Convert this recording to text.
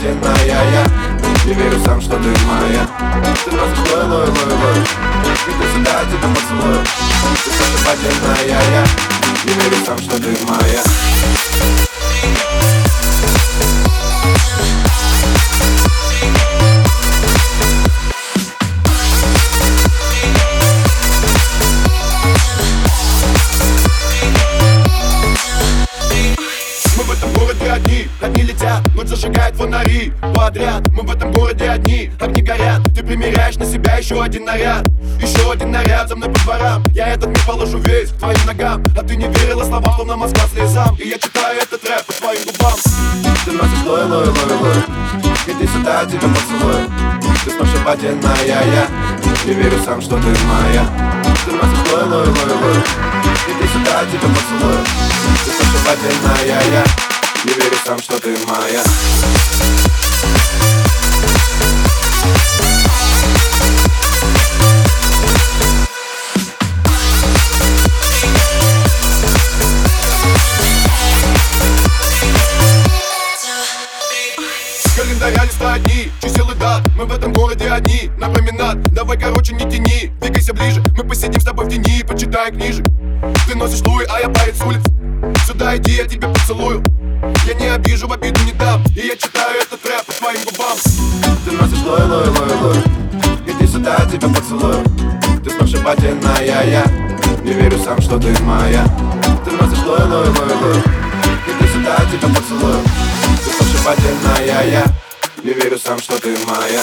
одинная я Не верю сам, что ты моя. Ты просто лой, лой, лой, лой Приду сюда, тебя поцелую. Ты просто одинная я. Не верю сам, что ты моя. Летят, ночь зажигает фонари Подряд, мы в этом городе одни, огни горят. Ты примеряешь на себя еще один наряд. Еще один наряд за мной по дворам. Я этот мир положу весь к твоим ногам. А ты не верила словам, словно Москва слезам. И я читаю этот рэп по твоим губам. Ты носишь лой, лой, лой, лой. Иди сюда, тебя поцелую. Ты снова поддельная я. Не верю сам, что ты моя. Ты носишь лой, лой, лой, лой. Иди сюда, тебя поцелую. Ты снова поддельная я Не верю сам, что ты моя. Календаря листа одни, чисел и дат. Мы в этом городе одни, на променад Давай, короче, не тяни, двигайся ближе Мы посидим с тобой в тени, почитай книжек. Ты носишь луи, а я парень с улиц. Сюда иди, я тебя поцелую Я не обижу, в обиду не дам. И я читаю этот рэп по твоим губам. Ты носишь лой, лой, лой, лой. Иди сюда, тебя поцелую. Ты снова поддельная я? Не верю сам, что ты моя. Ты носишь лой, лой, лой, лой. Иди сюда, тебя поцелую. Ты снова поддельная я? Не верю сам, что ты моя